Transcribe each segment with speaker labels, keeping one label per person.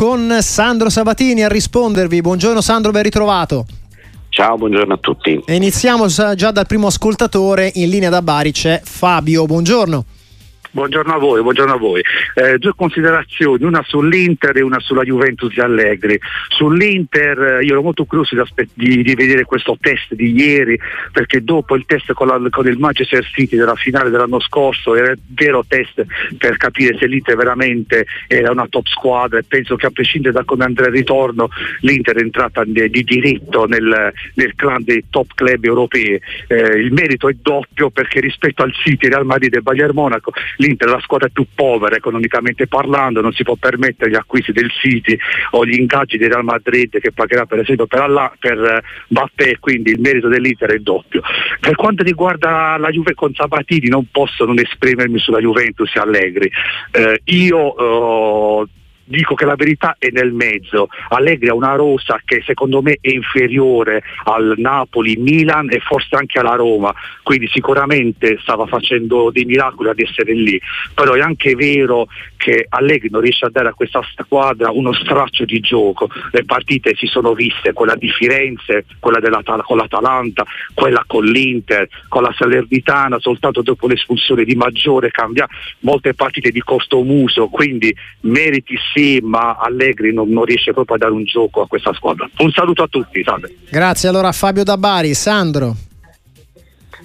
Speaker 1: con Sandro Sabatini a rispondervi. Buongiorno Sandro, ben ritrovato.
Speaker 2: Ciao, buongiorno a tutti.
Speaker 1: Iniziamo già dal primo ascoltatore, in linea da Bari c'è Fabio, buongiorno.
Speaker 3: Buongiorno a voi, buongiorno a voi. Eh, due considerazioni, una sull'Inter e una sulla Juventus di Allegri. Sull'Inter eh, io ero molto curioso di, di, di, vedere questo test di ieri perché dopo il test con, la, con, il Manchester City della finale dell'anno scorso era il vero test per capire se l'Inter veramente era una top squadra e penso che a prescindere da come andrà il ritorno l'Inter è entrata di, di diritto nel, nel, clan dei top club europei. Eh, il merito è doppio perché rispetto al City, Real Madrid e Bayern Monaco l'Inter è la squadra più povera economicamente parlando, non si può permettere gli acquisti del City o gli ingaggi di Real Madrid che pagherà per esempio per, Allah, per eh, Mbappé, quindi il merito dell'Inter è doppio. Per quanto riguarda la Juve con Sabatini non posso non esprimermi sulla Juventus e Allegri. Eh, io eh, dico che la verità è nel mezzo. Allegri ha una rosa che secondo me è inferiore al Napoli, Milan e forse anche alla Roma, quindi sicuramente stava facendo dei miracoli ad essere lì, però è anche vero che Allegri non riesce a dare a questa squadra uno straccio di gioco. Le partite si sono viste, quella di Firenze, quella con l'Atalanta, quella con l'Inter, con la Salernitana, soltanto dopo l'espulsione di Maggiore cambia molte partite di costo muso, quindi meriti sì sì, ma Allegri non, non, riesce proprio a dare un gioco a questa squadra. Un saluto a tutti, salve.
Speaker 1: Grazie allora Fabio Dabari, Sandro.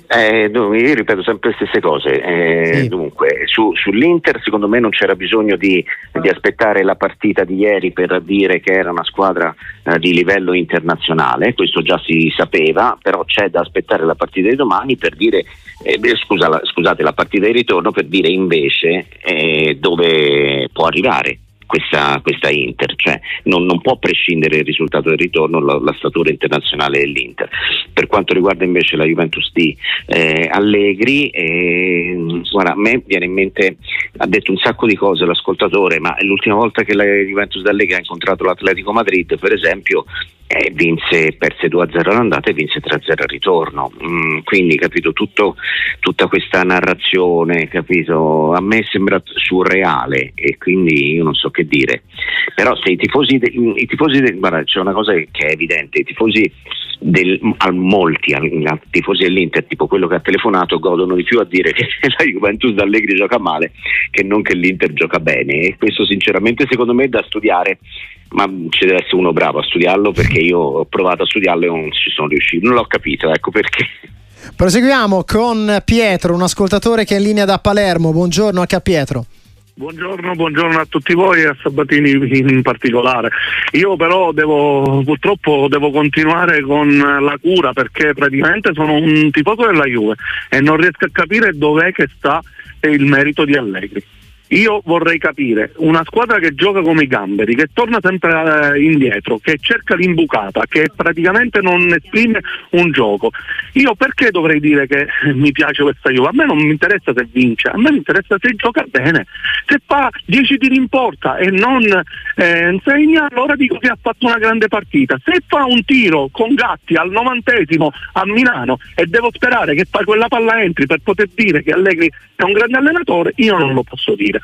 Speaker 2: Eh, io ripeto sempre le stesse cose. Eh, sì. Dunque, su, sull'Inter secondo me non c'era bisogno di, di, aspettare la partita di ieri per dire che era una squadra eh, di livello internazionale, questo già si sapeva, però c'è da aspettare la partita di domani per dire, eh, scusa, scusate, la partita di ritorno per dire invece eh, dove può arrivare questa, questa Inter, cioè non, non, può prescindere il risultato del ritorno la, la, statura internazionale dell'Inter. Per quanto riguarda invece la Juventus di eh, Allegri, eh, guarda, a me viene in mente, ha detto un sacco di cose l'ascoltatore, ma l'ultima volta che la Juventus di Allegri ha incontrato l'Atletico Madrid, per esempio, eh, vinse, perse 2-0 all'andata e vinse 3-0 al ritorno. Mm, quindi, capito, tutto, tutta questa narrazione, capito, a me sembra surreale e quindi io non so che dire. Però se i tifosi, de, i tifosi de, guarda, c'è una cosa che è evidente, i tifosi del, a molti a, a tifosi dell'Inter, tipo quello che ha telefonato, godono di più a dire che la Juventus d'Allegri gioca male che non che l'Inter gioca bene e questo sinceramente secondo me è da studiare ma ci deve essere uno bravo a studiarlo perché io ho provato a studiarlo e non ci sono riuscito, non l'ho capito, ecco perché.
Speaker 1: Proseguiamo con Pietro, un ascoltatore che è in linea da Palermo. Buongiorno anche a Pietro.
Speaker 3: Buongiorno, buongiorno, a tutti voi e a Sabatini in particolare. Io però devo, purtroppo devo continuare con la cura perché praticamente sono un tifoso della Juve e non riesco a capire dov'è che sta il merito di Allegri. Io vorrei capire una squadra che gioca come i gamberi, che torna sempre eh, indietro, che cerca l'imbucata, che praticamente non esprime un gioco. Io perché dovrei dire che mi piace questa Juve? A me non mi interessa se vince, a me mi interessa se gioca bene. Se fa 10 tiri in porta e non eh, segna, allora dico che ha fatto una grande partita. Se fa un tiro con Gatti al novantesimo a Milano e devo sperare che poi quella palla entri per poter dire che Allegri è un grande allenatore, io non lo posso dire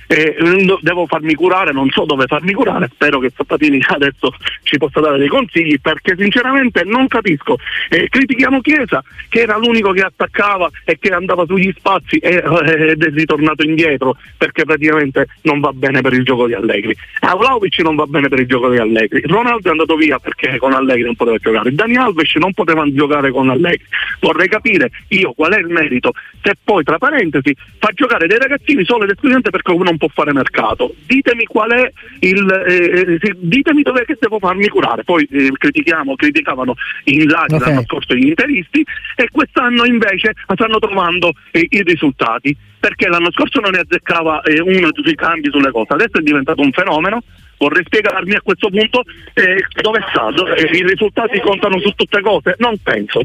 Speaker 3: Eh, devo farmi curare, non so dove farmi curare, spero che Sappatini adesso ci possa dare dei consigli perché sinceramente non capisco. Eh, critichiamo Chiesa che era l'unico che attaccava e che andava sugli spazi e, eh, ed è ritornato indietro perché praticamente non va bene per il gioco di Allegri. Vlaovic non va bene per il gioco di Allegri. Ronaldo è andato via perché con Allegri non poteva giocare. Dani Alves non poteva giocare con Allegri. Vorrei capire io qual è il merito se poi tra parentesi fa giocare dei ragazzini solo ed esclusivamente perché non può fare mercato. Ditemi qual è il eh, eh ditemi dove che devo farmi curare. Poi eh, critichiamo, criticavano in Zaghi okay. l'anno scorso gli interisti e quest'anno invece stanno trovando eh, i risultati perché l'anno scorso non ne azzeccava eh, uno sui cambi sulle cose, adesso è diventato un fenomeno. Vorrei spiegarmi a questo punto eh, dove è stato. I risultati contano su tutte cose? Non penso.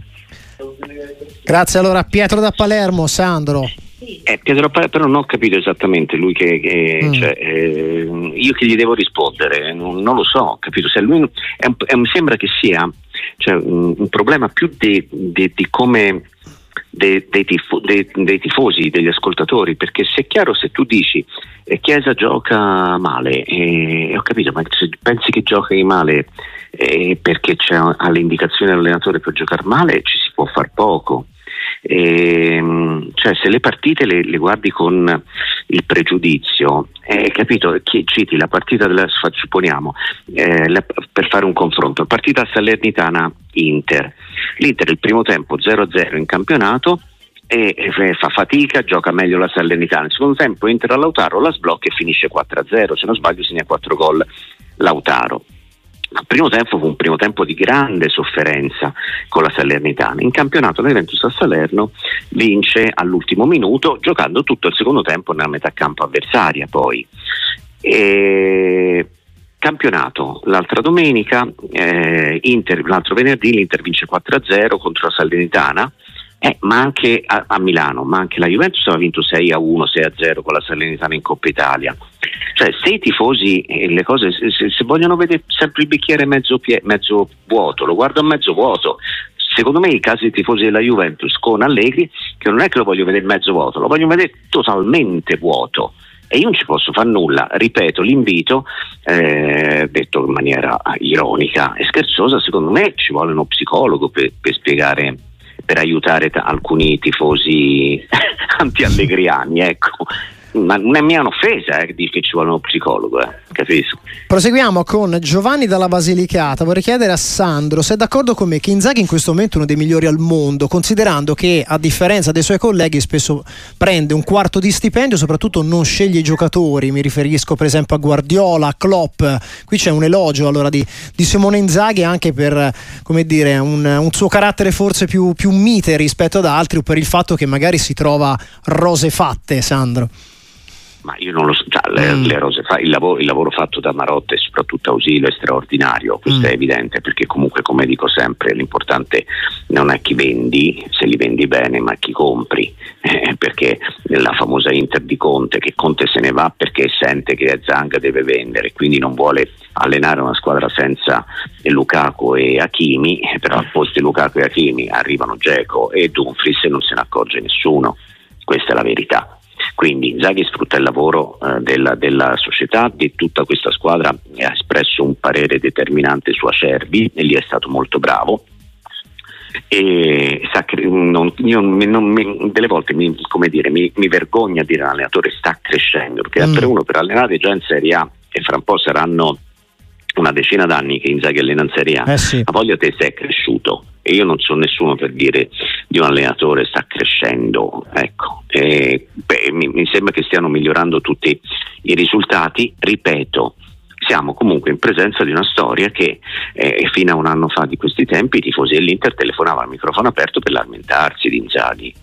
Speaker 1: Grazie allora Pietro da Palermo, Sandro.
Speaker 2: Eh, Pietro però non ho capito esattamente lui che, che mm. cioè, eh, io che gli devo rispondere, non, non lo so, capito? Se lui è, è, mi sembra che sia cioè, un, un, problema più di, di, di come dei, dei, tifo, dei, dei, tifosi, degli ascoltatori, perché se è chiaro se tu dici eh, Chiesa gioca male, eh, ho capito, ma se pensi che giochi male eh, perché c'è all'indicazione dell'allenatore per giocare male, ci si può far poco. E, ehm, cioè, se le partite le, le guardi con il pregiudizio, eh, capito? Chi, citi la partita della supponiamo eh, la, per fare un confronto, partita Salernitana Inter. L'Inter il primo tempo 0-0 in campionato e fa fatica, gioca meglio la Salernitana. Il secondo tempo entra Lautaro, la sblocca e finisce 4-0, se non sbaglio segna 4 gol Lautaro. Il primo tempo fu un primo tempo di grande sofferenza con la Salernitana. In campionato l'Eventus a Salerno vince all'ultimo minuto giocando tutto il secondo tempo nella metà campo avversaria poi. E campionato l'altra domenica, eh, Inter, l'altro venerdì l'Inter vince 4-0 contro la Salernitana eh, ma anche a, a, Milano, ma anche la Juventus ha vinto 6 a 1, 6 a 0 con la Salernitana in Coppa Italia. Cioè, se i tifosi e le cose, se, se, vogliono vedere sempre il bicchiere mezzo, pie, mezzo vuoto, lo guardo a mezzo vuoto. Secondo me i casi dei tifosi della Juventus con Allegri, che non è che lo voglio vedere mezzo vuoto, lo voglio vedere totalmente vuoto e io non ci posso fare nulla. Ripeto, l'invito, eh, detto in maniera ironica e scherzosa, secondo me ci vuole uno psicologo per, per spiegare per aiutare t- alcuni tifosi anti-allegriani, ecco. Ma non è mia un'offesa eh, che ci vuole uno psicologo, eh, capisco.
Speaker 1: Proseguiamo con Giovanni dalla Basilicata. Vorrei chiedere a Sandro se è d'accordo con me che Inzaghi in questo momento è uno dei migliori al mondo, considerando che a differenza dei suoi colleghi spesso prende un quarto di stipendio, soprattutto non sceglie i giocatori. Mi riferisco per esempio a Guardiola, a Klopp. Qui c'è un elogio allora di, di Simone Inzaghi anche per dire, un, un suo carattere forse più, più mite rispetto ad altri o per il fatto che magari si trova rose fatte, Sandro
Speaker 2: ma io non lo so, cioè, le, mm. le rose fa, il, lavoro, il, lavoro, fatto da Marotta e soprattutto Ausilio è straordinario, questo mm. è evidente perché comunque come dico sempre l'importante non è chi vendi, se li vendi bene, ma chi compri, eh, perché la famosa Inter di Conte, che Conte se ne va perché sente che Zanga deve vendere, quindi non vuole allenare una squadra senza Lukaku e Hakimi, però al posto di Lukaku e Hakimi arrivano Geco e Dumfries e non se ne accorge nessuno, questa è la verità. Quindi Zaghi sfrutta il lavoro eh, della, della, società, di tutta questa squadra ha espresso un parere determinante su Acerbi e lì è stato molto bravo. E sa, non, io non, delle volte mi, dire, mi, mi vergogno a dire l'allenatore sta crescendo perché mm. 3-1 per allenare già in Serie A e fra un po' saranno una decina d'anni che Inzaghi allena in Serie A, eh sì. ma voglio te se è cresciuto e io non sono nessuno per dire di un allenatore sta crescendo, ecco. e, beh, mi, mi sembra che stiano migliorando tutti i risultati, ripeto, siamo comunque in presenza di una storia che eh, fino a un anno fa di questi tempi i tifosi dell'Inter telefonavano al microfono aperto per lamentarsi di Inzaghi.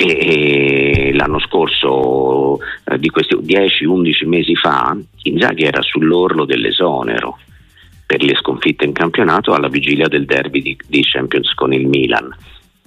Speaker 2: E, e l'anno scorso, eh, di questi 10-11 mesi fa, Inzaghi era sull'orlo dell'esonero per le sconfitte in campionato alla vigilia del derby di, di Champions con il Milan.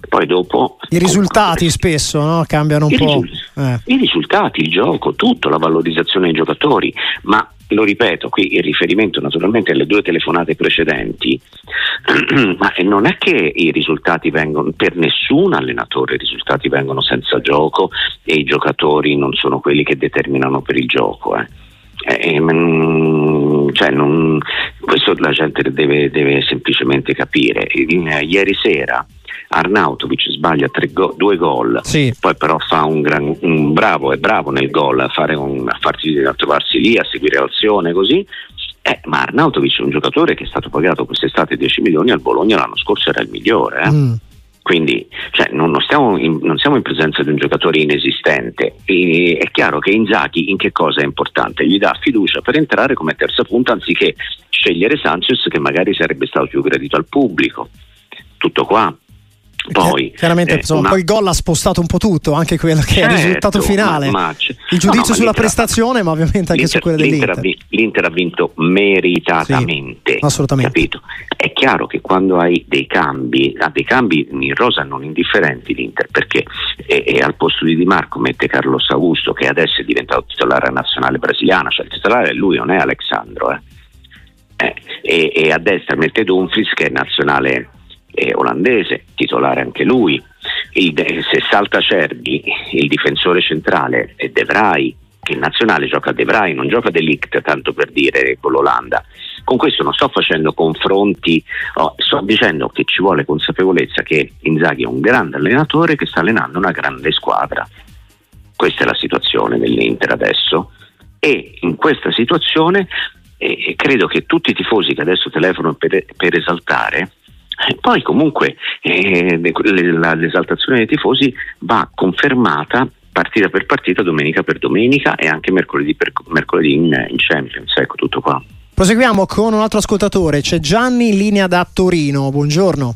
Speaker 2: Poi dopo
Speaker 1: i risultati spesso no? cambiano un
Speaker 2: I
Speaker 1: po'.
Speaker 2: Risul- eh. I risultati, il gioco, tutto, la valorizzazione dei giocatori, ma lo ripeto, qui il riferimento naturalmente alle due telefonate precedenti, ma non è che i risultati vengono per nessun allenatore, i risultati vengono senza gioco e i giocatori non sono quelli che determinano per il gioco. Eh. Eh, mm, cioè non, questo la gente deve, deve semplicemente capire. Ieri sera Arnautovic sbaglia go- due gol, sì. poi però fa un, gran, un, bravo, è bravo nel gol a, un, a, farsi, a trovarsi lì, a seguire l'azione così. Eh, ma Arnautovic è un giocatore che è stato pagato quest'estate 10 milioni al Bologna l'anno scorso era il migliore. Eh? Mm. Quindi cioè, non, non, stiamo in, non, siamo in presenza di un giocatore inesistente. E, è chiaro che Inzaghi in che cosa è importante? Gli dà fiducia per entrare come terza punta anziché scegliere Sanchez che magari sarebbe stato più gradito al pubblico. Tutto qua. Poi,
Speaker 1: chiaramente eh, insomma, una... poi il gol ha spostato un po' tutto, anche quello che certo, è il certo, risultato finale. Ma, ma il giudizio no, no, sulla prestazione, ma ovviamente anche su quella dell'Inter.
Speaker 2: L'Inter ha, l'Inter ha vinto meritatamente. Sì,
Speaker 1: assolutamente.
Speaker 2: Capito? È chiaro che quando hai dei cambi, ha dei cambi in rosa non indifferenti l'Inter, perché è, è al posto di Di Marco mette Carlos Augusto, che adesso è diventato titolare nazionale brasiliana, cioè il titolare è lui, non è Alexandro. Eh. Eh, e, e, a destra mette Dumfries che è nazionale eh, olandese, titolare anche lui. il, se salta Cerbi, il difensore centrale è De Vrij, che in nazionale gioca De Vrij, non gioca De Ligt, tanto per dire con l'Olanda. Con questo non sto facendo confronti, oh, sto dicendo che ci vuole consapevolezza che Inzaghi è un grande allenatore che sta allenando una grande squadra. Questa è la situazione dell'Inter adesso e in questa situazione eh, credo che tutti i tifosi che adesso telefonano per, per esaltare poi comunque eh, l'esaltazione dei tifosi va confermata partita per partita, domenica per domenica e anche mercoledì per mercoledì in, in Champions. Ecco tutto qua.
Speaker 1: Proseguiamo con un altro ascoltatore, c'è Gianni in linea da Torino. Buongiorno.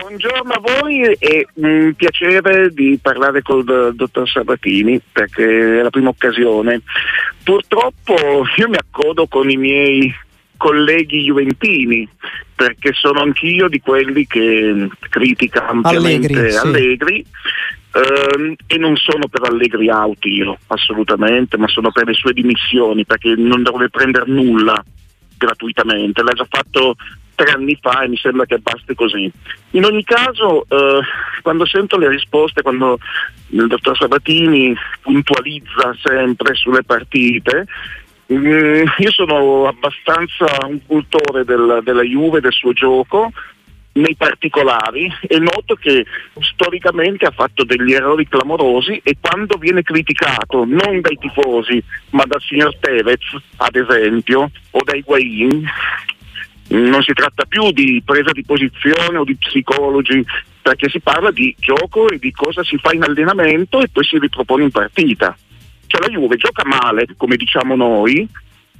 Speaker 4: Buongiorno a voi e un piacere di parlare col dottor Sabatini perché è la prima occasione. Purtroppo io mi accodo con i miei colleghi juventini perché sono anch'io di quelli che critica ampiamente Allegri, sì. Allegri ehm, e non sono per Allegri out io assolutamente ma sono per le sue dimissioni perché non dovrebbe prendere nulla gratuitamente l'ha già fatto tre anni fa e mi sembra che basti così. In ogni caso, eh, quando sento le risposte, quando il dottor Sabatini puntualizza sempre sulle partite, mm, io sono abbastanza un cultore del, della Juve, del suo gioco, nei particolari e noto che storicamente ha fatto degli errori clamorosi e quando viene criticato non dai tifosi ma dal signor Tevez ad esempio o dai Guain non si tratta più di presa di posizione o di psicologi, perché si parla di gioco e di cosa si fa in allenamento e poi si ripropone in partita. Cioè la Juve gioca male, come diciamo noi,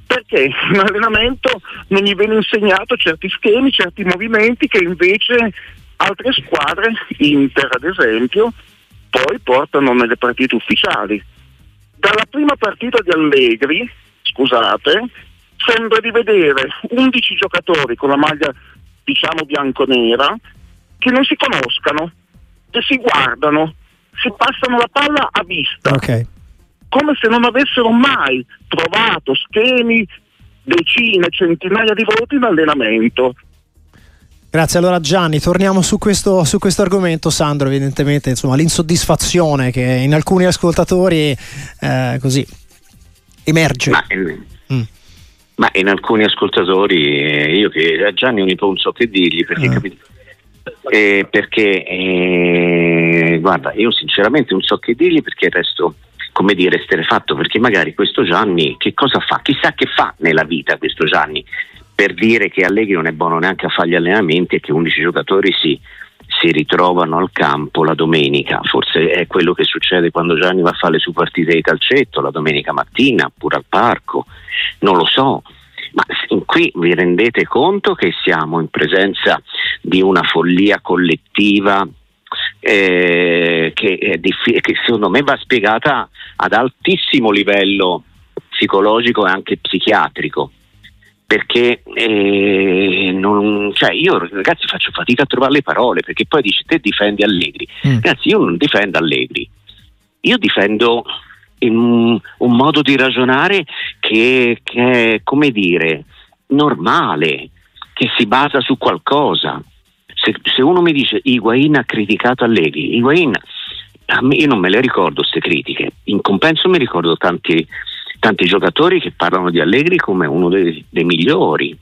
Speaker 4: perché in allenamento non gli viene insegnato certi schemi, certi movimenti che invece altre squadre, Inter ad esempio, poi portano nelle partite ufficiali. Dalla prima partita di Allegri, scusate, sembra di vedere 11 giocatori con la maglia diciamo bianco-nera che non si conoscano, che si guardano, si passano la palla a vista, okay. Come se non avessero mai trovato schemi, decine, centinaia di voti in allenamento.
Speaker 1: Grazie, allora Gianni, torniamo su questo, su questo argomento, Sandro, evidentemente insomma, l'insoddisfazione che in alcuni ascoltatori eh, così emerge.
Speaker 2: Ma, mm. Ma in alcuni ascoltatori, eh, io che a Gianni un po' non so che dirgli perché, eh. Eh, perché eh, guarda, io sinceramente non so che dirgli perché resto come dire sterefatto perché magari questo Gianni che cosa fa? Chissà che fa nella vita questo Gianni per dire che Allegri non è buono neanche a fare gli allenamenti e che 11 giocatori si, si ritrovano al campo la domenica, forse è quello che succede quando Gianni va a fare le sue partite di calcetto la domenica mattina, pure al parco, non lo so. Ma qui vi rendete conto che siamo in presenza di una follia collettiva eh, che, diffi- che secondo me va spiegata ad altissimo livello psicologico e anche psichiatrico. Perché eh, non, cioè io ragazzi faccio fatica a trovare le parole perché poi dici te difendi Allegri mm. ragazzi io non difendo Allegri. Io difendo un, un modo di ragionare che, che, è come dire normale che si basa su qualcosa se, se uno mi dice Higuain ha criticato Allegri Higuain io non me le ricordo queste critiche in compenso mi ricordo tanti tanti giocatori che parlano di Allegri come uno dei, dei migliori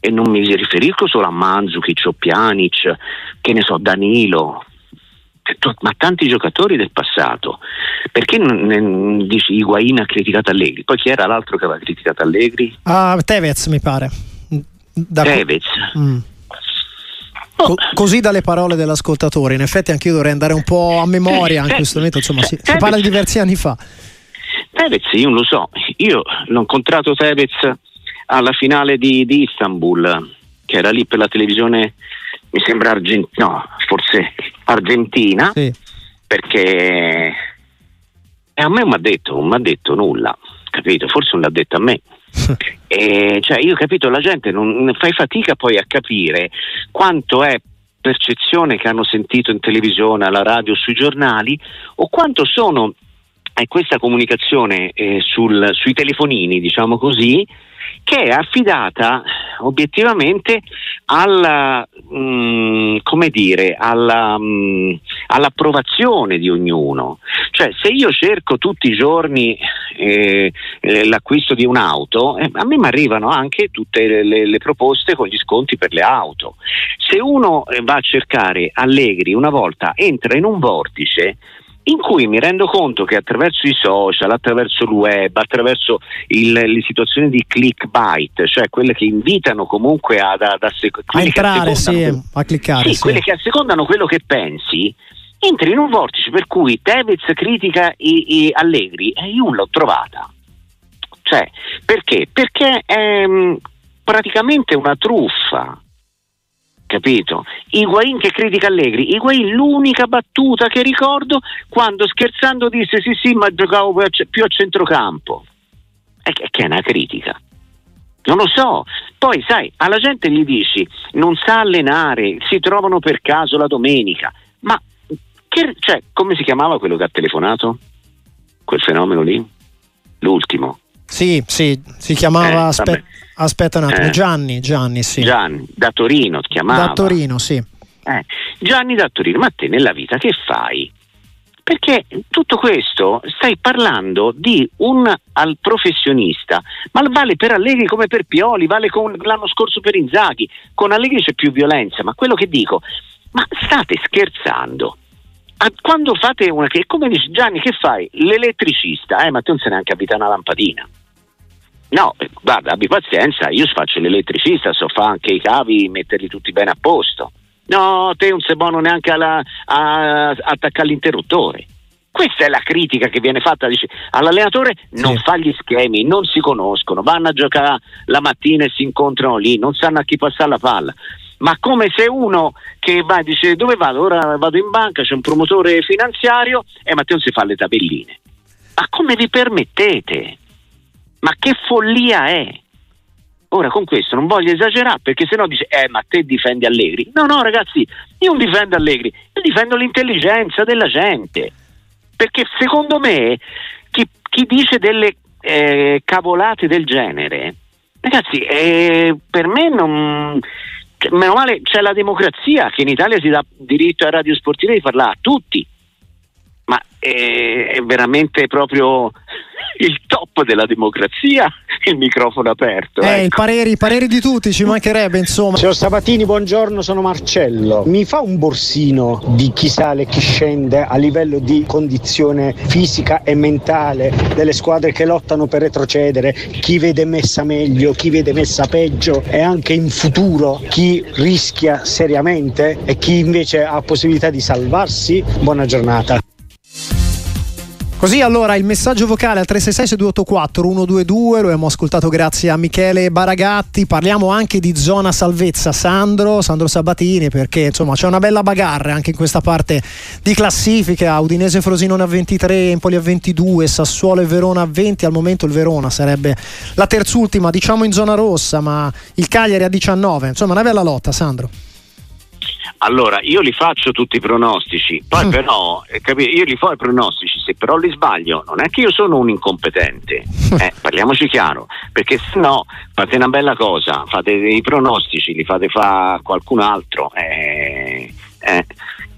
Speaker 2: e non mi riferisco solo a Manzukic o Pjanic, che ne so, Danilo, ma tanti giocatori del passato. Perché non, dici Higuain ha criticato Allegri? Poi chi era l'altro che aveva criticato Allegri?
Speaker 1: Uh, Tevez mi pare.
Speaker 2: Da Tevez. Mm.
Speaker 1: Co- così dalle parole dell'ascoltatore, in effetti anche io dovrei andare un po' a memoria in questo momento, insomma si, si parla di diversi anni fa.
Speaker 2: Tevez io non lo so, io l'ho incontrato Tevez alla finale di, di Istanbul, che era lì per la televisione, mi sembra argentina, no, forse argentina, sì. perché a me non mi ha detto nulla, capito? Forse non l'ha detto a me. E, cioè, io ho capito, la gente non fai fatica poi a capire quanto è percezione che hanno sentito in televisione, alla radio, sui giornali, o quanto sono è questa comunicazione eh, sul, sui telefonini, diciamo così, che è affidata obiettivamente alla, mh, mm, dire, alla, mh, mm, all'approvazione di ognuno. Cioè se io cerco tutti i giorni eh, eh, l'acquisto di un'auto, eh, a me mi arrivano anche tutte le, le, proposte con gli sconti per le auto. Se uno eh, va a cercare Allegri una volta entra in un vortice in cui mi rendo conto che attraverso i social, attraverso il web, attraverso il, le situazioni di clickbait, cioè quelle che invitano comunque ad, ad assec-
Speaker 1: a entrare, sì, a cliccare,
Speaker 2: sì, sì. quelle che assecondano quello che pensi, entri in un vortice per cui Tevez critica i, i Allegri e io l'ho trovata. Cioè, perché? Perché è mh, praticamente una truffa capito? Higuain che critica Allegri, Higuain l'unica battuta che ricordo quando scherzando disse sì sì ma giocavo più a centrocampo, è che è una critica. Non lo so. Poi, sai, alla gente gli dici non sa allenare, si trovano per caso la domenica. Ma che, cioè, come si chiamava quello che ha telefonato? Quel fenomeno lì? L'ultimo.
Speaker 1: Sì, sì, si chiamava. Eh, aspe- aspetta un attimo, eh. Gianni, Gianni, sì.
Speaker 2: Gianni, da Torino chiamava.
Speaker 1: Da Torino, sì.
Speaker 2: Eh. Gianni da Torino, ma te nella vita che fai? Perché tutto questo stai parlando di un al professionista, ma vale per Allegri come per Pioli, vale con, l'anno scorso per Inzaghi. Con Allegri c'è più violenza, ma quello che dico, ma state scherzando? quando fate una che come dice Gianni che fai? L'elettricista, eh ma tu non sei neanche abita una lampadina No, eh, guarda, abbi pazienza, io faccio l'elettricista, so fare anche i cavi, metterli tutti bene a posto. No, te non sei buono neanche alla, a, a attaccare l'interruttore. Questa è la critica che viene fatta dice, all'allenatore, non fa gli schemi, non si conoscono, vanno a giocare la mattina e si incontrano lì, non sanno a chi passare la palla. Ma come se uno che va e dice dove vado? Ora vado in banca, c'è un promotore finanziario e Matteo si fa le tabelline. Ma come vi permettete? Ma che follia è? Ora con questo non voglio esagerare perché sennò dice eh ma te difendi Allegri. No, no ragazzi, io non difendo Allegri, io difendo l'intelligenza della gente. Perché secondo me chi, chi dice delle eh, cavolate del genere, ragazzi, eh, per me non... Cioè, meno male c'è la democrazia che in Italia si dà diritto ai radiosportivi di parlare a tutti, è, è veramente proprio il top della democrazia il microfono aperto.
Speaker 1: Eh, ecco. i, pareri, i pareri di tutti ci mancherebbe, insomma.
Speaker 5: Signor Sabatini, buongiorno, sono Marcello. Mi fa un borsino di chi sale e chi scende a livello di condizione fisica e mentale delle squadre che lottano per retrocedere, chi vede messa meglio, chi vede messa peggio e anche in futuro chi rischia seriamente e chi invece ha possibilità di salvarsi? Buona giornata.
Speaker 1: Così allora il messaggio vocale al 366-6284-122 lo abbiamo ascoltato grazie a Michele Baragatti, parliamo anche di zona salvezza. Sandro, Sandro Sabatini perché insomma c'è una bella bagarre anche in questa parte di classifica, Udinese Frosinone a 23, Empoli a 22, Sassuolo e Verona a 20, al momento il Verona sarebbe la terzultima diciamo in zona rossa ma il Cagliari a 19, insomma una bella lotta Sandro.
Speaker 2: Allora, io li faccio tutti i pronostici, poi mm. però, eh, capi- io li faccio i pronostici, se però li sbaglio, non è che io sono un incompetente, eh, parliamoci chiaro, perché se no fate una bella cosa, fate i pronostici, li fate fare a qualcun altro. Eh, eh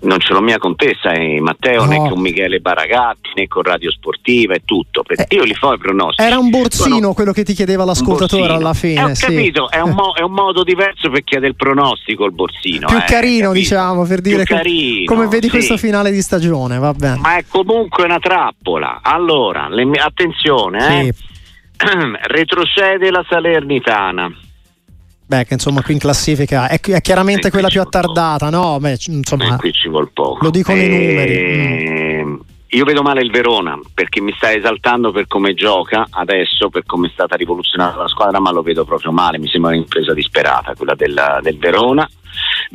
Speaker 2: non ce l'ho mia contessa eh, Matteo no. né con Michele Baragatti né con Radio Sportiva e tutto perché eh, io li fo i pronostici
Speaker 1: era un borsino no, quello che ti chiedeva l'ascoltatore alla fine
Speaker 2: eh, ho sì. capito è un, mo- è un, modo diverso per chiedere il pronostico il borsino
Speaker 1: più
Speaker 2: eh,
Speaker 1: carino diciamo per dire
Speaker 2: più carino,
Speaker 1: come vedi
Speaker 2: sì.
Speaker 1: questo finale di stagione va bene
Speaker 2: ma è comunque una trappola allora le, attenzione eh. sì. retrocede la Salernitana
Speaker 1: Beh, che insomma qui in classifica è, è chiaramente quella più attardata, no? Beh, insomma,
Speaker 2: qui ci vuole poco.
Speaker 1: Lo dicono e... i numeri.
Speaker 2: Mm. Io vedo male il Verona perché mi sta esaltando per come gioca adesso, per come è stata rivoluzionata la squadra, ma lo vedo proprio male. Mi sembra un'impresa disperata quella del, del Verona.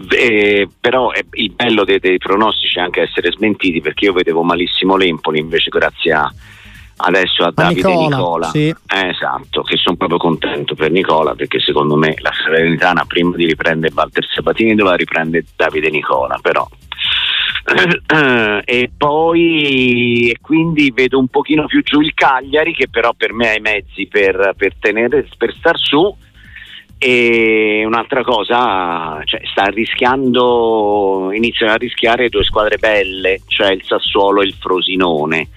Speaker 2: Eh, però è il bello dei, dei pronostici è anche essere smentiti perché io vedevo malissimo l'Empoli, invece grazie a adesso a, a Davide Nicola, Nicola.
Speaker 1: Sì.
Speaker 2: Eh, esatto, che sono proprio contento per Nicola perché secondo me la Salernitana prima di riprendere Walter Sabatini doveva riprendere Davide Nicola però e poi e quindi vedo un pochino più giù il Cagliari che però per me ha i mezzi per, per, tenere, per star su E un'altra cosa, cioè, sta rischiando, iniziano a rischiare due squadre belle, cioè il Sassuolo e il Frosinone.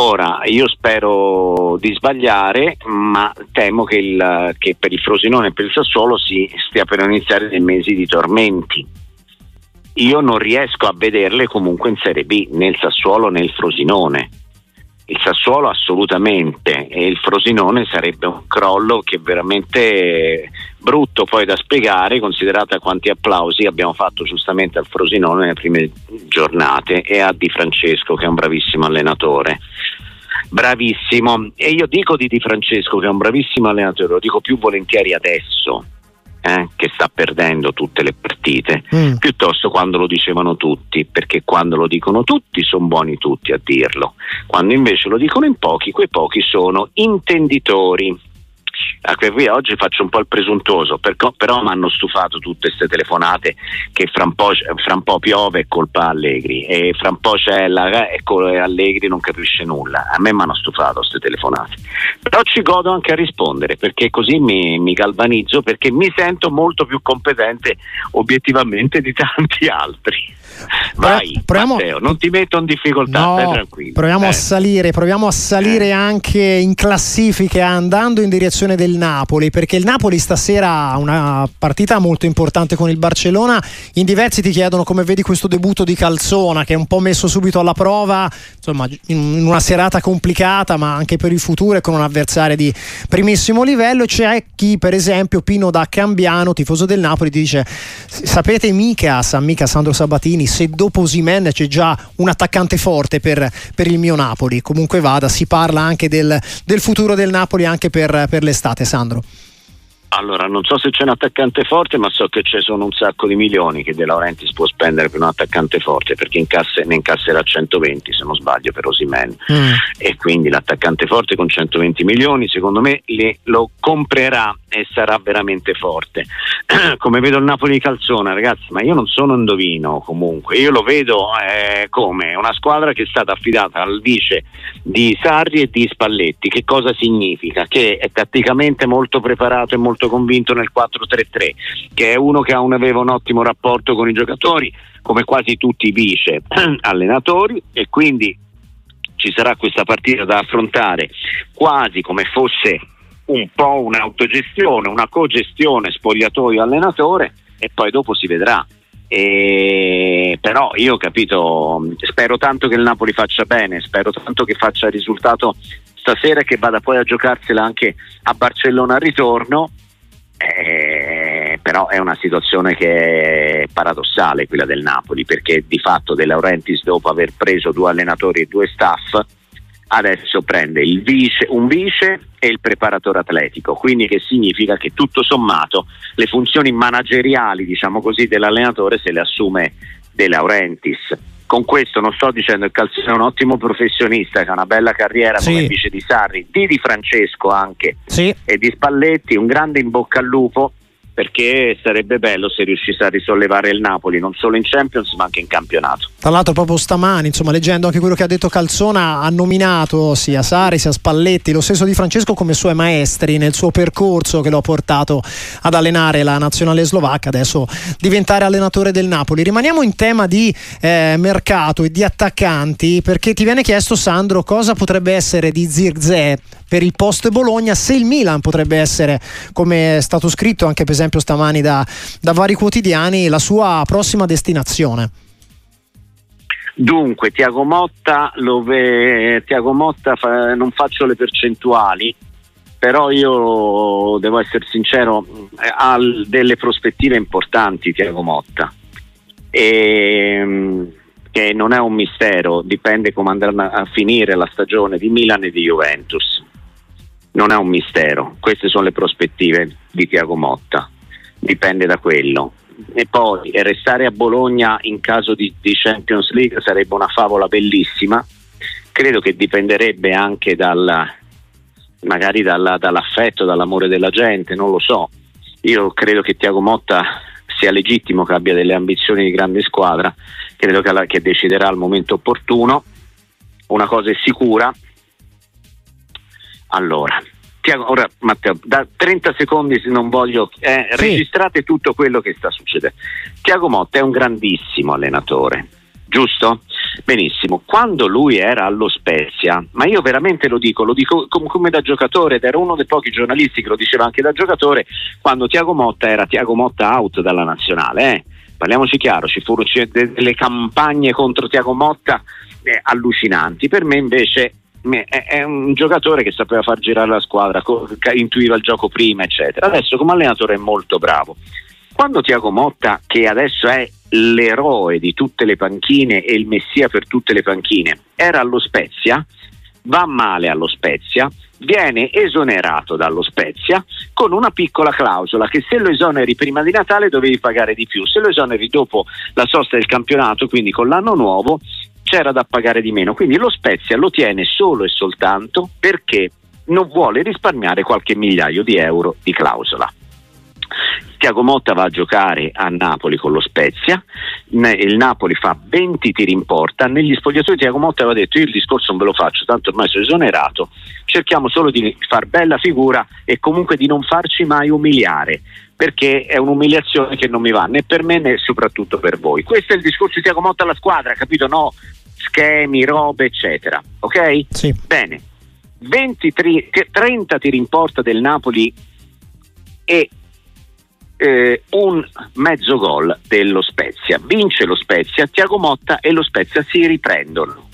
Speaker 2: Ora, io spero di sbagliare, ma temo che, il, che per il Frosinone e per il Sassuolo si stia per iniziare dei mesi di tormenti. Io non riesco a vederle comunque in Serie B, né il Sassuolo né il Frosinone il Sassuolo assolutamente e il Frosinone sarebbe un crollo che è veramente brutto poi da spiegare considerata quanti applausi abbiamo fatto giustamente al Frosinone nelle prime giornate e a Di Francesco che è un bravissimo allenatore bravissimo. E io dico di Di Francesco che è un bravissimo allenatore lo dico più volentieri adesso eh, che sta perdendo tutte le partite, mm. piuttosto quando lo dicevano tutti, perché quando lo dicono tutti sono buoni tutti a dirlo, quando invece lo dicono in pochi, quei pochi sono intenditori Ecco, qui oggi faccio un po' il presuntuoso, però, però mi hanno stufato tutte queste telefonate che fra un, po', fra un po' piove e colpa Allegri e fra un po' c'è la e Allegri non capisce nulla. A me mi hanno stufato queste telefonate. Però ci godo anche a rispondere perché così mi, mi galvanizzo perché mi sento molto più competente obiettivamente di tanti altri. Vai, proviamo, Matteo, non ti metto in difficoltà, no.
Speaker 1: Proviamo eh. a salire, proviamo a salire eh. anche in classifiche andando in direzione del Napoli, perché il Napoli stasera ha una partita molto importante con il Barcellona. In diversi ti chiedono come vedi questo debutto di Calzona, che è un po' messo subito alla prova, insomma, in una serata complicata, ma anche per il futuro e con un avversario di primissimo livello. C'è chi, per esempio, Pino da Cambiano, tifoso del Napoli, ti dice: Sapete mica, sa mica Sandro Sabatini se dopo Simen c'è già un attaccante forte per, per, il mio Napoli. Comunque vada, si parla anche del, del futuro del Napoli anche per, per l'estate, Sandro.
Speaker 2: Allora, non so se c'è un attaccante forte, ma so che ci sono un sacco di milioni che De Laurentiis può spendere per un attaccante forte, perché incasse, ne incasserà 120 se non sbaglio per Osimen. Mm. E quindi l'attaccante forte con 120 milioni, secondo me, le, lo comprerà e sarà veramente forte. come vedo il Napoli di Calzona, ragazzi, ma io non sono indovino comunque, io lo vedo eh, come una squadra che è stata affidata al vice di Sarri e di Spalletti. Che cosa significa? Che è tatticamente molto preparato e molto convinto nel 4-3-3, che è uno che aveva un ottimo rapporto con i giocatori, come quasi tutti i vice allenatori, e quindi ci sarà questa partita da affrontare quasi come fosse un po' un'autogestione, una cogestione spogliatoio-allenatore e poi dopo si vedrà. E, però io ho capito, spero tanto che il Napoli faccia bene, spero tanto che faccia il risultato stasera e che vada poi a giocarsela anche a Barcellona al ritorno eh, però è una situazione che è paradossale quella del Napoli perché di fatto De Laurentiis dopo aver preso due allenatori e due staff adesso prende vice, un vice e il preparatore atletico quindi che significa che tutto sommato le funzioni manageriali diciamo così dell'allenatore se le assume De Laurentiis con questo non sto dicendo che Calzino è un ottimo professionista che ha una bella carriera sì. come vice di Sarri, di Di Francesco anche sì. e di Spalletti, un grande in bocca al lupo perché sarebbe bello se riuscisse a risollevare il Napoli non solo in Champions ma anche in campionato.
Speaker 1: Tra l'altro proprio stamani, insomma, leggendo anche quello che ha detto Calzona, ha nominato sia Sari sia Spalletti, lo stesso Di Francesco come suoi maestri nel suo percorso che lo ha portato ad allenare la nazionale slovacca, adesso diventare allenatore del Napoli. Rimaniamo in tema di eh, mercato e di attaccanti perché ti viene chiesto Sandro cosa potrebbe essere di Zirze per il post Bologna se il Milan potrebbe essere, come è stato scritto anche per esempio stamani da, da vari quotidiani, la sua prossima destinazione.
Speaker 2: Dunque, Tiago Motta, ve... Tiago Motta fa... non faccio le percentuali, però io devo essere sincero, ha delle prospettive importanti Tiago Motta. E, ehm, che non è un mistero, dipende come andrà a finire la stagione di Milan e di Juventus non è un mistero, queste sono le prospettive di Tiago Motta, dipende da quello. E poi restare a Bologna in caso di, di Champions League sarebbe una favola bellissima, credo che dipenderebbe anche dal, magari dalla, dall'affetto, dall'amore della gente, non lo so. Io credo che Tiago Motta sia legittimo che abbia delle ambizioni di grande squadra, credo che, che deciderà al momento opportuno. Una cosa è sicura, allora, ora Matteo, da 30 secondi se non voglio, eh, sì. registrate tutto quello che sta succedendo. Tiago Motta è un grandissimo allenatore, giusto? Benissimo, quando lui era allo Spezia, ma io veramente lo dico, lo dico come da giocatore ed era uno dei pochi giornalisti che lo diceva anche da giocatore, quando Tiago Motta era Tiago Motta out dalla nazionale, eh? parliamoci chiaro, ci furono delle campagne contro Tiago Motta eh, allucinanti, per me invece è un giocatore che sapeva far girare la squadra, intuiva il gioco prima, eccetera. Adesso come allenatore è molto bravo. Quando Tiago Motta, che adesso è l'eroe di tutte le panchine e il messia per tutte le panchine, era allo Spezia, va male allo Spezia, viene esonerato dallo Spezia con una piccola clausola che se lo esoneri prima di Natale dovevi pagare di più, se lo esoneri dopo la sosta del campionato, quindi con l'anno nuovo, c'era da pagare di meno. Quindi lo Spezia lo tiene solo e soltanto perché non vuole risparmiare qualche migliaio di euro di clausola. Tiago Motta va a giocare a Napoli con lo Spezia, il Napoli fa 20 tiri in porta, negli spogliatoi Tiago Motta aveva detto io il discorso non ve lo faccio, tanto ormai sono esonerato, cerchiamo solo di far bella figura e comunque di non farci mai umiliare, perché è un'umiliazione che non mi va né per me né soprattutto per voi. Questo è il discorso di Tiago Motta alla squadra, capito? No, schemi, robe, eccetera. Ok?
Speaker 1: Sì.
Speaker 2: Bene. 20, 30 tiri in porta del Napoli e eh, un mezzo gol dello Spezia. Vince lo Spezia, Tiago Motta e lo Spezia si riprendono.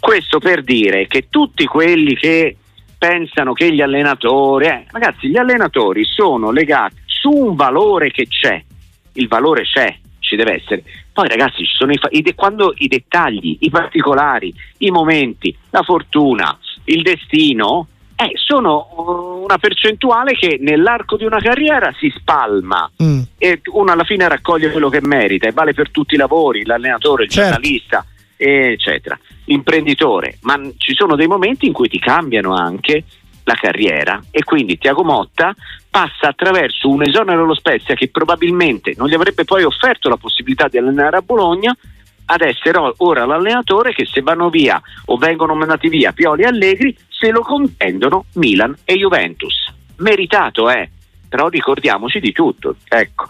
Speaker 2: Questo per dire che tutti quelli che pensano che gli allenatori, eh, ragazzi, gli allenatori sono legati su un valore che c'è, il valore c'è, ci deve essere. Poi ragazzi, ci sono i, i, quando i dettagli, i particolari, i momenti, la fortuna, il destino, eh, sono uh, una percentuale che nell'arco di una carriera si spalma mm. e uno alla fine raccoglie quello che merita e vale per tutti i lavori, l'allenatore, il certo. giornalista, eccetera, l'imprenditore, ma ci sono dei momenti in cui ti cambiano anche la carriera e quindi Tiago Motta passa attraverso un esonero allo Spezia che probabilmente non gli avrebbe poi offerto la possibilità di allenare a Bologna ad essere ora l'allenatore che se vanno via o vengono mandati via Pioli e Allegri se lo contendono Milan e Juventus. Meritato è, eh? però ricordiamoci di tutto. Ecco.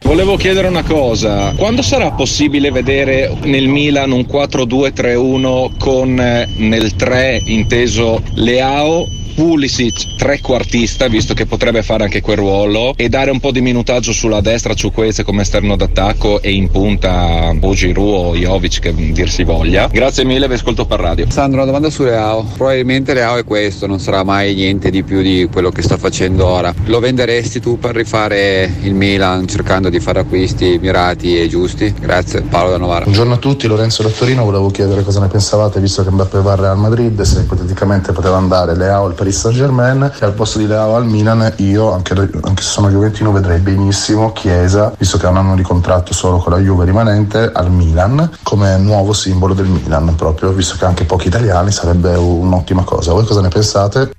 Speaker 6: Volevo chiedere una cosa, quando sarà possibile vedere nel Milan un 4-2-3-1 con eh, nel 3 inteso Leao Pulisic trequartista, visto che potrebbe fare anche quel ruolo, e dare un po' di minutaggio sulla destra Ciuqueze come esterno d'attacco e in punta o Giroud o Jovic che dir si voglia. Grazie mille, vi ascolto per radio.
Speaker 7: Sandro, una domanda su Leao. Probabilmente Leao è questo, non sarà mai niente di più di quello che sta facendo ora. Lo venderesti tu per rifare il Milan cercando di fare acquisti mirati e giusti? Grazie, Paolo da Novara.
Speaker 8: Buongiorno a tutti, Lorenzo da Torino, volevo chiedere cosa ne pensavate, visto che Mbappé va al Real Madrid, se ipoteticamente poteva andare Leao al Paris Saint Germain e al posto di Leao al Milan io, anche, anche se sono Juventino, vedrei benissimo Chiesa, visto che ha un anno di contratto solo con la Juve rimanente, al Milan come nuovo simbolo del Milan, proprio visto che anche pochi italiani sarebbe un'ottima cosa. Voi cosa ne pensate?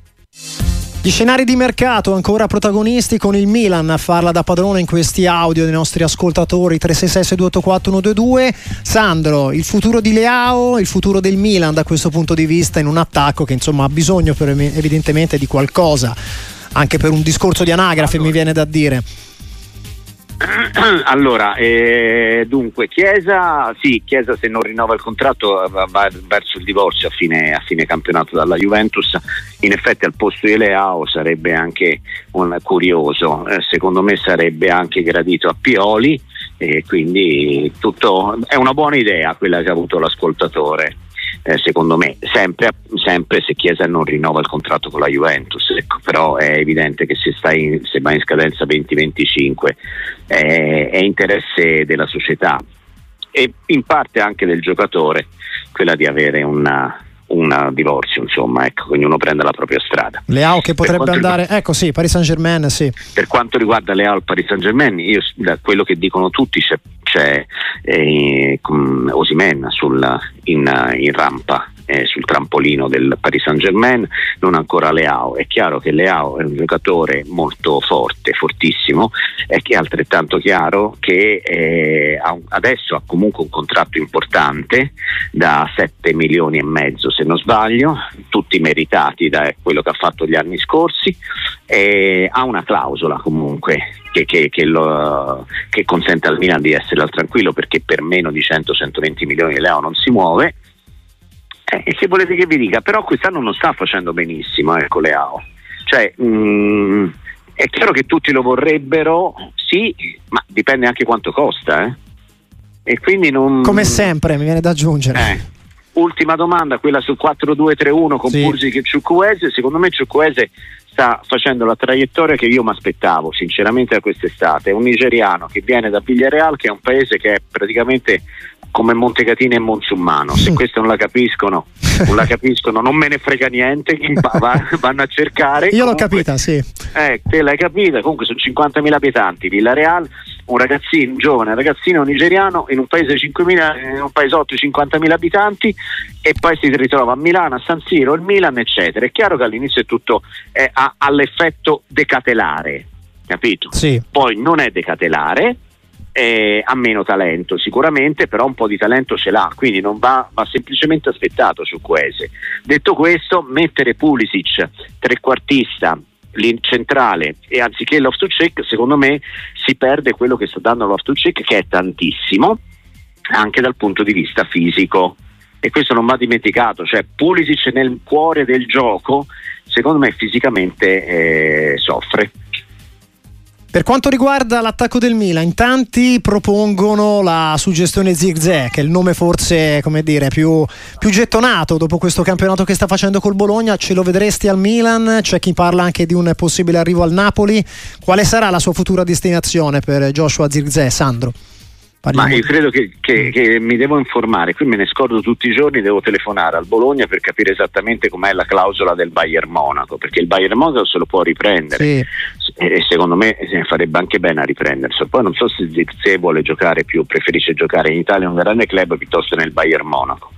Speaker 1: Gli scenari di mercato ancora protagonisti con il Milan a farla da padrone in questi audio dei nostri ascoltatori 366-6284-122. Sandro, il futuro di Leao, il futuro del Milan da questo punto di vista in un attacco che insomma ha bisogno per, evidentemente di qualcosa, anche per un discorso di anagrafe mi viene da dire.
Speaker 2: Allora, eh, dunque, Chiesa, sì, Chiesa se non rinnova il contratto va, va verso il divorzio a fine, a fine, campionato dalla Juventus. In effetti al posto di Leao sarebbe anche un curioso, eh, secondo me sarebbe anche gradito a Pioli e quindi tutto, è una buona idea quella che ha avuto l'ascoltatore eh, secondo me, sempre, sempre, se Chiesa non rinnova il contratto con la Juventus, ecco, però è evidente che se, in, se va in scadenza 2025 è, è interesse della società e in parte anche del giocatore quella di avere una, un divorzio, insomma, ecco, ognuno prende la propria strada.
Speaker 1: Leao che potrebbe andare, riguarda, ecco sì, Paris Saint Germain, sì.
Speaker 2: Per quanto riguarda Leao al Paris Saint Germain, io da quello che dicono tutti c'è, c'è eh, Osimen in, in rampa eh, sul trampolino del Paris Saint Germain, non ancora Leao. È chiaro che Leao è un giocatore molto forte, fortissimo, è che è altrettanto chiaro che eh, adesso ha comunque un contratto importante da 7 milioni e mezzo se non sbaglio, tutti meritati da quello che ha fatto gli anni scorsi, ha una clausola comunque che, che, che, lo, che, consente al Milan di essere al tranquillo perché per meno di 100-120 milioni Leo non si muove. Eh, e che volete che vi dica? Però quest'anno non sta facendo benissimo ecco Leao. Cioè, mh, mm, è chiaro che tutti lo vorrebbero, sì, ma dipende anche quanto costa. Eh? E quindi non...
Speaker 1: Come sempre, mi viene da aggiungere.
Speaker 2: Eh. Ultima domanda, quella sul 4-2-3-1 con sì. Pursic e Ciucuese. Secondo me Ciucuese sta facendo la traiettoria che io mi aspettavo sinceramente da quest'estate. È un nigeriano che viene da Villareal, che è un paese che è praticamente come Montecatina e Monsummano. Se questo non la capiscono, non la capiscono, non me ne frega niente, vanno a cercare.
Speaker 1: Io Comunque, l'ho capita, sì.
Speaker 2: Eh, te l'hai capita, comunque sono 50.000 abitanti, Villareal, un ragazzino, un giovane ragazzino nigeriano in un paese 5.000, in un paesotto di 50.000 abitanti e poi si ritrova a Milano, a San Siro, il Milan, eccetera. È chiaro che all'inizio è tutto eh, ha, ha l'effetto decatelare, capito?
Speaker 1: Sì.
Speaker 2: Poi non è decatelare, eh, ha meno talento sicuramente, però un po' di talento ce l'ha, quindi non va, va semplicemente aspettato su Quese. Detto questo, mettere Pulisic trequartista centrale e anziché Loftus-Cheek secondo me si perde quello che sta dando Loftus-Cheek che è tantissimo anche dal punto di vista fisico e questo non va dimenticato cioè Pulisic nel cuore del gioco secondo me fisicamente eh, soffre
Speaker 1: per quanto riguarda l'attacco del Milan, in tanti propongono la suggestione Zirze, che è il nome forse come dire, più, più, gettonato dopo questo campionato che sta facendo col Bologna. Ce lo vedresti al Milan? C'è chi parla anche di un possibile arrivo al Napoli. Quale sarà la sua futura destinazione per Joshua Zirze, Sandro?
Speaker 2: Parliamo. Ma io credo che, che, che, mi devo informare, qui me ne scordo tutti i giorni, devo telefonare al Bologna per capire esattamente com'è la clausola del Bayern Monaco, perché il Bayern Monaco se lo può riprendere sì. E secondo me farebbe anche bene a riprendersi. Poi non so se Zirze vuole giocare più, preferisce giocare in Italia un grande club piuttosto nel Bayern Monaco.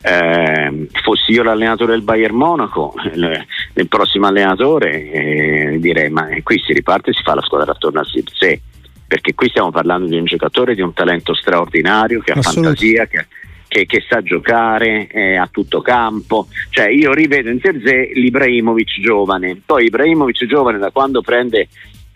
Speaker 2: Eh, fossi io l'allenatore del Bayern Monaco, il, il prossimo allenatore, eh, direi ma qui si riparte e si fa la squadra attorno a Zirze perché qui stiamo parlando di un giocatore di un talento straordinario che ha fantasia, che, che, che, sa giocare eh, a tutto campo. Cioè io rivedo in Terzé l'Ibrahimovic giovane, poi Ibrahimovic giovane da quando prende,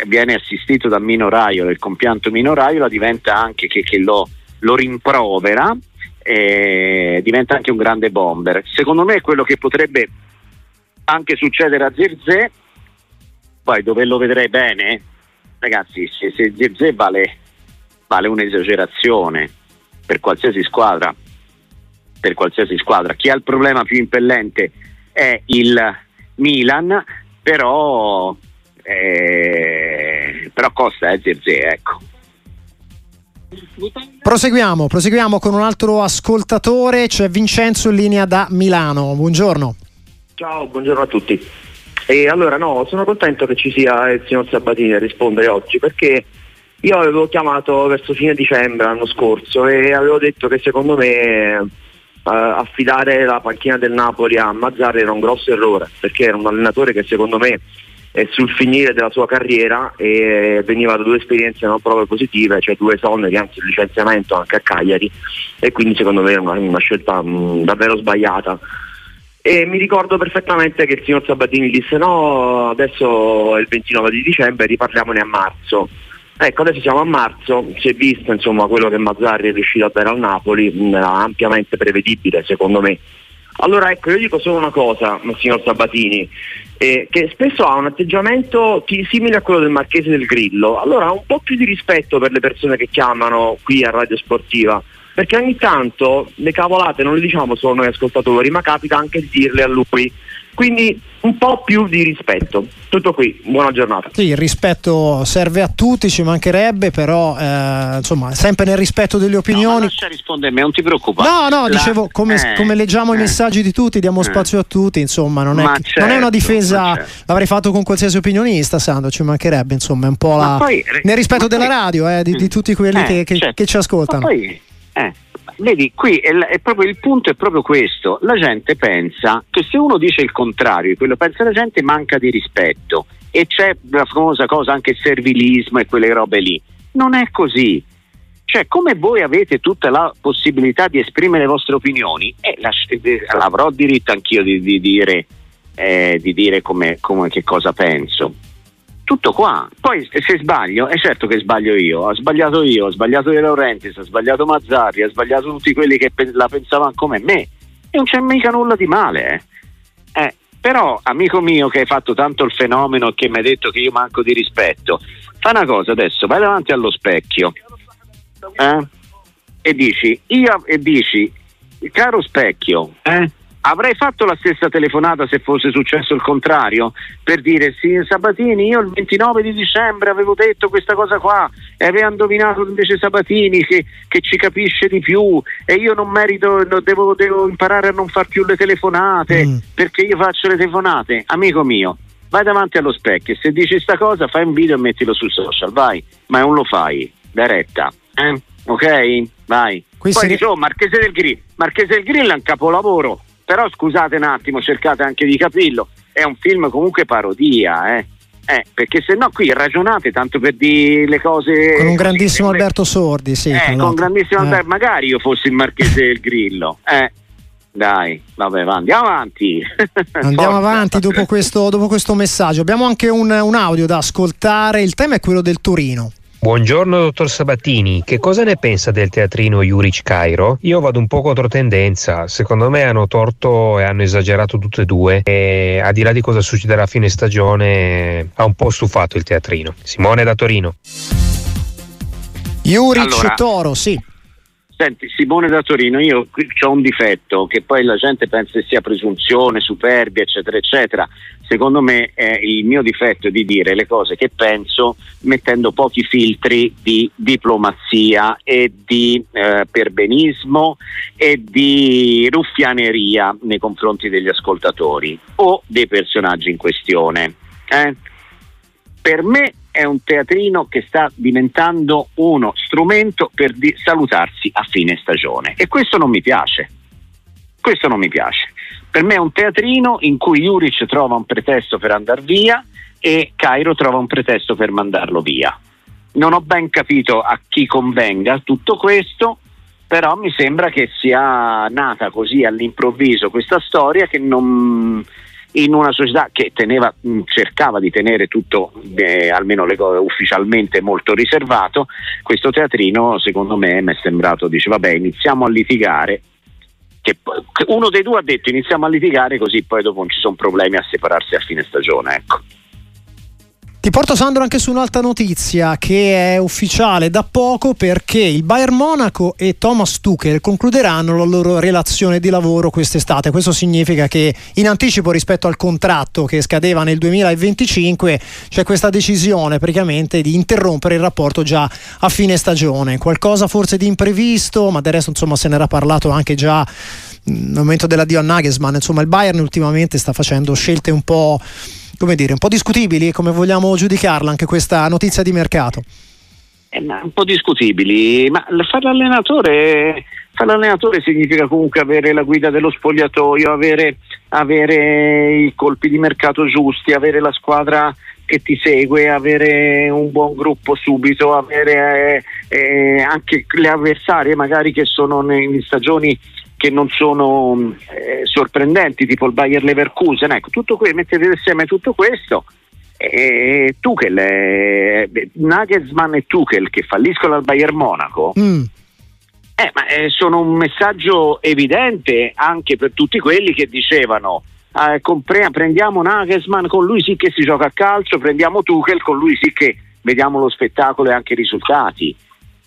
Speaker 2: viene assistito da Mino Raiola, il compianto Mino Raiola diventa anche che, che lo, lo rimprovera, eh, diventa anche un grande bomber. Secondo me quello che potrebbe anche succedere a Zirze, poi dove lo vedrei bene ragazzi, se, se Zirze vale, vale un'esagerazione per qualsiasi squadra, per qualsiasi squadra. Chi ha il problema più impellente è il Milan, però, eh, però costa eh, Zirze, ecco.
Speaker 1: Proseguiamo, proseguiamo con un altro ascoltatore, c'è Vincenzo in linea da Milano. Buongiorno.
Speaker 9: Ciao, buongiorno a tutti. E allora no, sono contento che ci sia il signor Sabatini a rispondere oggi perché io avevo chiamato verso fine dicembre l'anno scorso e avevo detto che secondo me affidare la panchina del Napoli a Mazzarri era un grosso errore perché era un allenatore che secondo me è sul finire della sua carriera e veniva da due esperienze non proprio positive, cioè due sonne, anzi il licenziamento anche a Cagliari e quindi secondo me era una, una scelta mh, davvero sbagliata. E mi ricordo perfettamente che il signor Sabatini disse no, adesso è il 29 di dicembre, riparliamone a marzo. Ecco, adesso siamo a marzo, si è visto insomma, quello che Mazzarri è riuscito a dare al Napoli, era ampiamente prevedibile secondo me. Allora ecco, io dico solo una cosa, signor Sabatini, eh, che spesso ha un atteggiamento simile a quello del Marchese del Grillo. Allora un po' più di rispetto per le persone che chiamano qui a Radio Sportiva perché ogni tanto le cavolate non le diciamo solo noi ascoltatori, ma capita anche di dirle a lui. Quindi un po' più di rispetto. Tutto qui, buona giornata.
Speaker 1: Sì, il rispetto serve a tutti, ci mancherebbe, però eh, insomma, sempre nel rispetto delle opinioni. No,
Speaker 2: a me, non ti preoccupare.
Speaker 1: No, no, La... dicevo, come, eh, come leggiamo eh, i messaggi di tutti, diamo eh. spazio a tutti, insomma, non è, certo, non è una certo, difesa, certo. l'avrei fatto con qualsiasi opinionista, Sandro, ci mancherebbe, insomma, è un po' la... Poi, nel rispetto della poi, radio, eh, di, di, tutti quelli eh, che, che, certo. che, ci ascoltano.
Speaker 2: Ma poi, eh, vedi, qui è, è, proprio il punto è proprio questo. La gente pensa che se uno dice il contrario di quello pensa la gente manca di rispetto e c'è la famosa cosa anche il servilismo e quelle robe lì. Non è così. Cioè, come voi avete tutta la possibilità di esprimere le vostre opinioni, eh, eh, avrò diritto anch'io di, di dire, eh, di dire come, come, che cosa penso. Tutto qua. Poi se sbaglio, è certo che sbaglio io. Ho sbagliato io, ho sbagliato De Laurentiis, ho sbagliato Mazzarri, ho sbagliato tutti quelli che la pensavano come me. E non c'è mica nulla di male. Eh. Eh, però, amico mio che hai fatto tanto il fenomeno e che mi hai detto che io manco di rispetto, fa una cosa adesso, vai davanti allo specchio eh? e dici, io, e dici, caro specchio, eh? Avrei fatto la stessa telefonata se fosse successo il contrario per dire sì Sabatini io il 29 di dicembre avevo detto questa cosa qua e aveva indovinato invece Sabatini che, che, ci capisce di più e io non merito devo, devo imparare a non far più le telefonate mm. perché io faccio le telefonate amico mio vai davanti allo specchio e se dici sta cosa fai un video e mettilo sul social vai ma non lo fai da retta eh? ok? Vai. Qui Poi dice, oh, Marchese del Grill. Marchese del Grill è un capolavoro, però scusate un attimo, cercate anche di capirlo. È un film comunque parodia, eh? Eh, perché se no qui ragionate tanto per dire le cose.
Speaker 1: Con un grandissimo. Alberto Sordi, sì.
Speaker 2: Eh, con un grandissimo eh. Alberto, magari io fossi il marchese del Grillo. Eh. Dai, vabbè, va, andiamo avanti.
Speaker 1: Andiamo avanti dopo questo, dopo questo, messaggio. Abbiamo anche un, un audio da ascoltare. Il tema è quello del Torino.
Speaker 10: Buongiorno dottor Sabatini, che cosa ne pensa del teatrino Juric Cairo? Io vado un po' contro tendenza, secondo me hanno torto e hanno esagerato tutte e due e al di là di cosa succederà a fine stagione ha un po' stufato il teatrino. Simone da Torino.
Speaker 1: Juric allora, Toro, sì.
Speaker 2: Senti, Simone da Torino, io ho un difetto che poi la gente pensa sia presunzione, superbia, eccetera, eccetera. Secondo me è il mio difetto di dire le cose che penso mettendo pochi filtri di diplomazia e di eh, perbenismo e di ruffianeria nei confronti degli ascoltatori o dei personaggi in questione. Eh? Per me è un teatrino che sta diventando uno strumento per di- salutarsi a fine stagione e questo non mi piace. Questo non mi piace. Per me è un teatrino in cui Juric trova un pretesto per andare via e Cairo trova un pretesto per mandarlo via. Non ho ben capito a chi convenga tutto questo, però mi sembra che sia nata così all'improvviso questa storia che non, in una società che teneva, mm, cercava di tenere tutto, eh, almeno le ufficialmente molto riservato, questo teatrino secondo me mi è sembrato, dice vabbè iniziamo a litigare, che uno dei due ha detto iniziamo a litigare così poi dopo non ci sono problemi a separarsi a fine stagione. Ecco.
Speaker 1: Ti porto Sandro anche su un'altra notizia che è ufficiale da poco perché il Bayern Monaco e Thomas Tuchel concluderanno la loro relazione di lavoro quest'estate. Questo significa che in anticipo rispetto al contratto che scadeva nel 2025 c'è questa decisione praticamente di interrompere il rapporto già a fine stagione. Qualcosa forse di imprevisto, ma del resto insomma se n'era parlato anche già nel momento dell'addio a Nagelsmann. Insomma il Bayern ultimamente sta facendo scelte un po' come dire, un po' discutibili, come vogliamo giudicarla anche questa notizia di mercato?
Speaker 2: Eh, un po' discutibili, ma fare l'allenatore, fare l'allenatore significa comunque avere la guida dello spogliatoio, avere, avere i colpi di mercato giusti, avere la squadra che ti segue, avere un buon gruppo subito, avere eh, eh, anche le avversarie magari che sono in stagioni che non sono eh, sorprendenti, tipo il Bayer Leverkusen. Ecco, tutto que- mettete insieme tutto questo. E Tuchel, eh, Nagelsmann e Tuchel che falliscono al Bayern Monaco. Mm. Eh, ma, eh, sono un messaggio evidente anche per tutti quelli che dicevano eh, compre- prendiamo Nagelsmann, con lui sì che si gioca a calcio, prendiamo Tuchel, con lui sì che vediamo lo spettacolo e anche i risultati.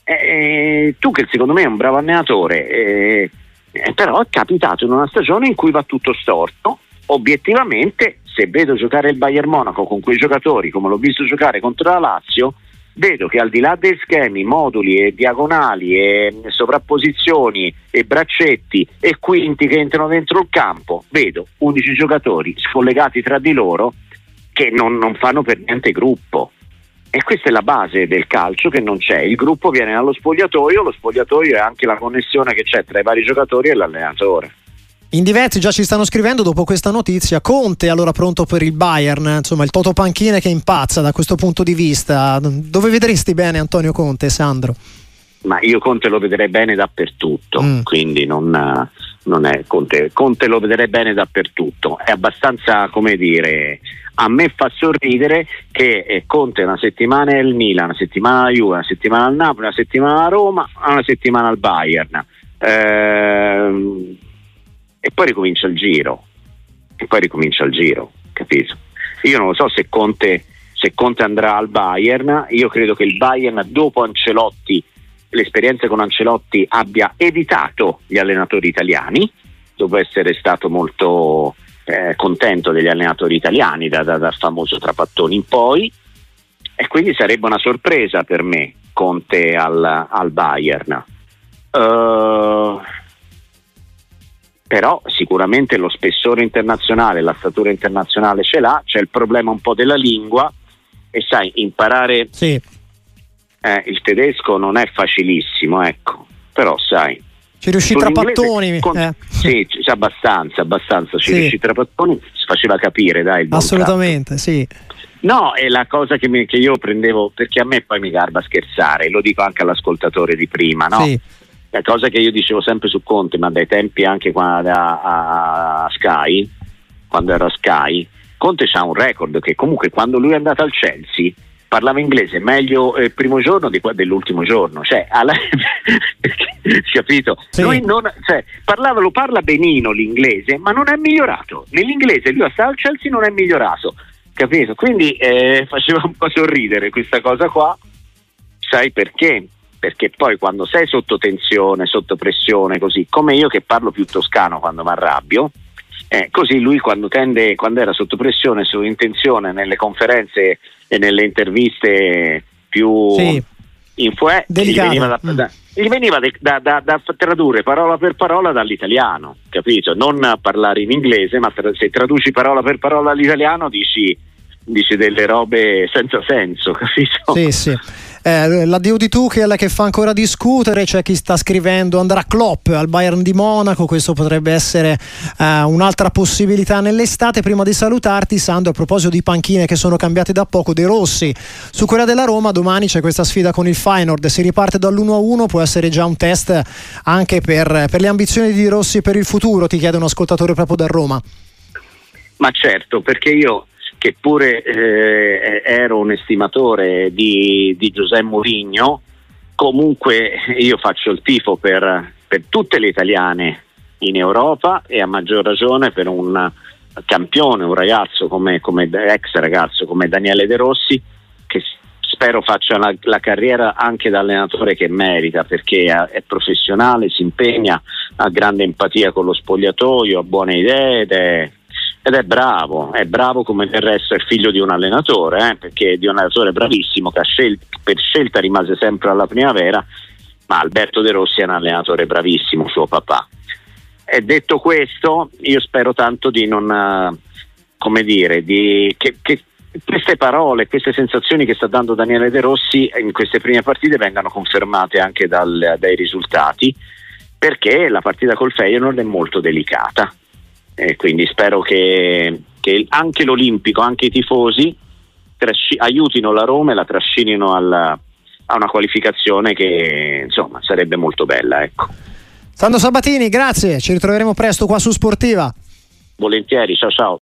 Speaker 2: Eh, Tuchel secondo me è un bravo allenatore, eh, però è capitato in una stagione in cui va tutto storto. Obiettivamente, se vedo giocare il Bayern Monaco con quei giocatori, come l'ho visto giocare contro la Lazio, vedo che al di là dei schemi, moduli e diagonali e sovrapposizioni e braccetti e quinti che entrano dentro il campo, vedo 11 giocatori scollegati tra di loro che non, non fanno per niente gruppo. E questa è la base del calcio che non c'è. Il gruppo viene dallo spogliatoio, lo spogliatoio è anche la connessione che c'è tra i vari giocatori e l'allenatore.
Speaker 1: In diversi già ci stanno scrivendo dopo questa notizia. Conte allora pronto per il Bayern, insomma il Toto Panchine che impazza da questo punto di vista. Dove vedresti bene Antonio Conte, Sandro?
Speaker 2: Ma io Conte lo vedrei bene dappertutto, mm. quindi non, non è Conte. Conte lo vedrei bene dappertutto. È abbastanza, come dire, a me fa sorridere che eh, Conte una settimana è il Milan, una settimana la Juve, una settimana al Napoli, una settimana a Roma, una settimana al Bayern. Ehm, e poi ricomincia il giro. E poi ricomincia il giro, capito? Io non lo so se Conte, se Conte andrà al Bayern, io credo che il Bayern dopo Ancelotti, l'esperienza con Ancelotti abbia evitato gli allenatori italiani, dopo essere stato molto eh, contento degli allenatori italiani da, da, dal famoso Trapattoni in poi e quindi sarebbe una sorpresa per me Conte al, al Bayern. Uh, però sicuramente lo spessore internazionale, la statura internazionale ce l'ha, c'è il problema un po' della lingua e sai, imparare
Speaker 1: sì.
Speaker 2: Eh, il tedesco non è facilissimo, ecco, però sai.
Speaker 1: Ci riuscì tra pattoni?
Speaker 2: Con,
Speaker 1: eh.
Speaker 2: Sì, abbastanza, abbastanza, ci
Speaker 1: sì.
Speaker 2: riuscì tra pattoni, si faceva capire, dai.
Speaker 1: Assolutamente, sì.
Speaker 2: No, è la cosa che, mi, che, io prendevo, perché a me poi mi garba scherzare, lo dico anche all'ascoltatore di prima, no?
Speaker 1: Sì
Speaker 2: la cosa che io dicevo sempre su Conte, ma dai tempi anche quando era a Sky, quando era a Sky, Conte ha un record che comunque quando lui è andato al Chelsea parlava inglese meglio il primo giorno di, dell'ultimo giorno, cioè, alla, capito?
Speaker 1: Sì.
Speaker 2: Lui non, cioè, parlava, lo parla benino l'inglese, ma non è migliorato. Nell'inglese lui al Chelsea non è migliorato, capito? Quindi eh, faceva un po' sorridere questa cosa qua, sai perché? perché poi quando sei sotto tensione, sotto pressione, così come io che parlo più toscano quando mi arrabbio, eh, così lui quando, tende, quando era sotto pressione, su intenzione nelle conferenze e nelle interviste più
Speaker 1: sì.
Speaker 2: info, gli veniva, da, mm. da, gli veniva da, da, tradurre parola per parola dall'italiano, capito? Non parlare in inglese, ma tra, se traduci parola per parola all'italiano dici, dici delle robe senza senso, capito?
Speaker 1: Sì, sì eh, l'addio di Tuchel che fa ancora discutere, c'è chi sta scrivendo andrà Klopp al Bayern di Monaco, questo potrebbe essere eh, un'altra possibilità nell'estate. Prima di salutarti Sandro, a proposito di panchine che sono cambiate da poco, De Rossi su quella della Roma, domani c'è questa sfida con il Feyenoord, si riparte dall'1-1, può essere già un test anche per, per le ambizioni di De Rossi per il futuro, ti chiede un ascoltatore proprio da Roma.
Speaker 2: Ma certo, perché io che pure eh, ero un estimatore di, di Giuseppe Mourinho, comunque io faccio il tifo per, per, tutte le italiane in Europa e a maggior ragione per un campione, un ragazzo come, come ex ragazzo come Daniele De Rossi, che spero faccia la, la, carriera anche da allenatore che merita perché è professionale, si impegna, ha grande empatia con lo spogliatoio, ha buone idee ed è ed è bravo, è bravo come del resto è figlio di un allenatore, eh, perché di un allenatore bravissimo che scel- per scelta rimase sempre alla primavera, ma Alberto De Rossi è un allenatore bravissimo, suo papà. E detto questo, io spero tanto di non, come dire, di, che, che queste parole, queste sensazioni che sta dando Daniele De Rossi in queste prime partite vengano confermate anche dal, dai risultati, perché la partita col Feyenoord è molto delicata e quindi spero che, che, anche l'Olimpico, anche i tifosi trasci- aiutino la Roma e la trascinino alla, a una qualificazione che insomma sarebbe molto bella. Ecco.
Speaker 1: Sandro Sabatini, grazie, ci ritroveremo presto qua su Sportiva.
Speaker 2: Volentieri, ciao ciao.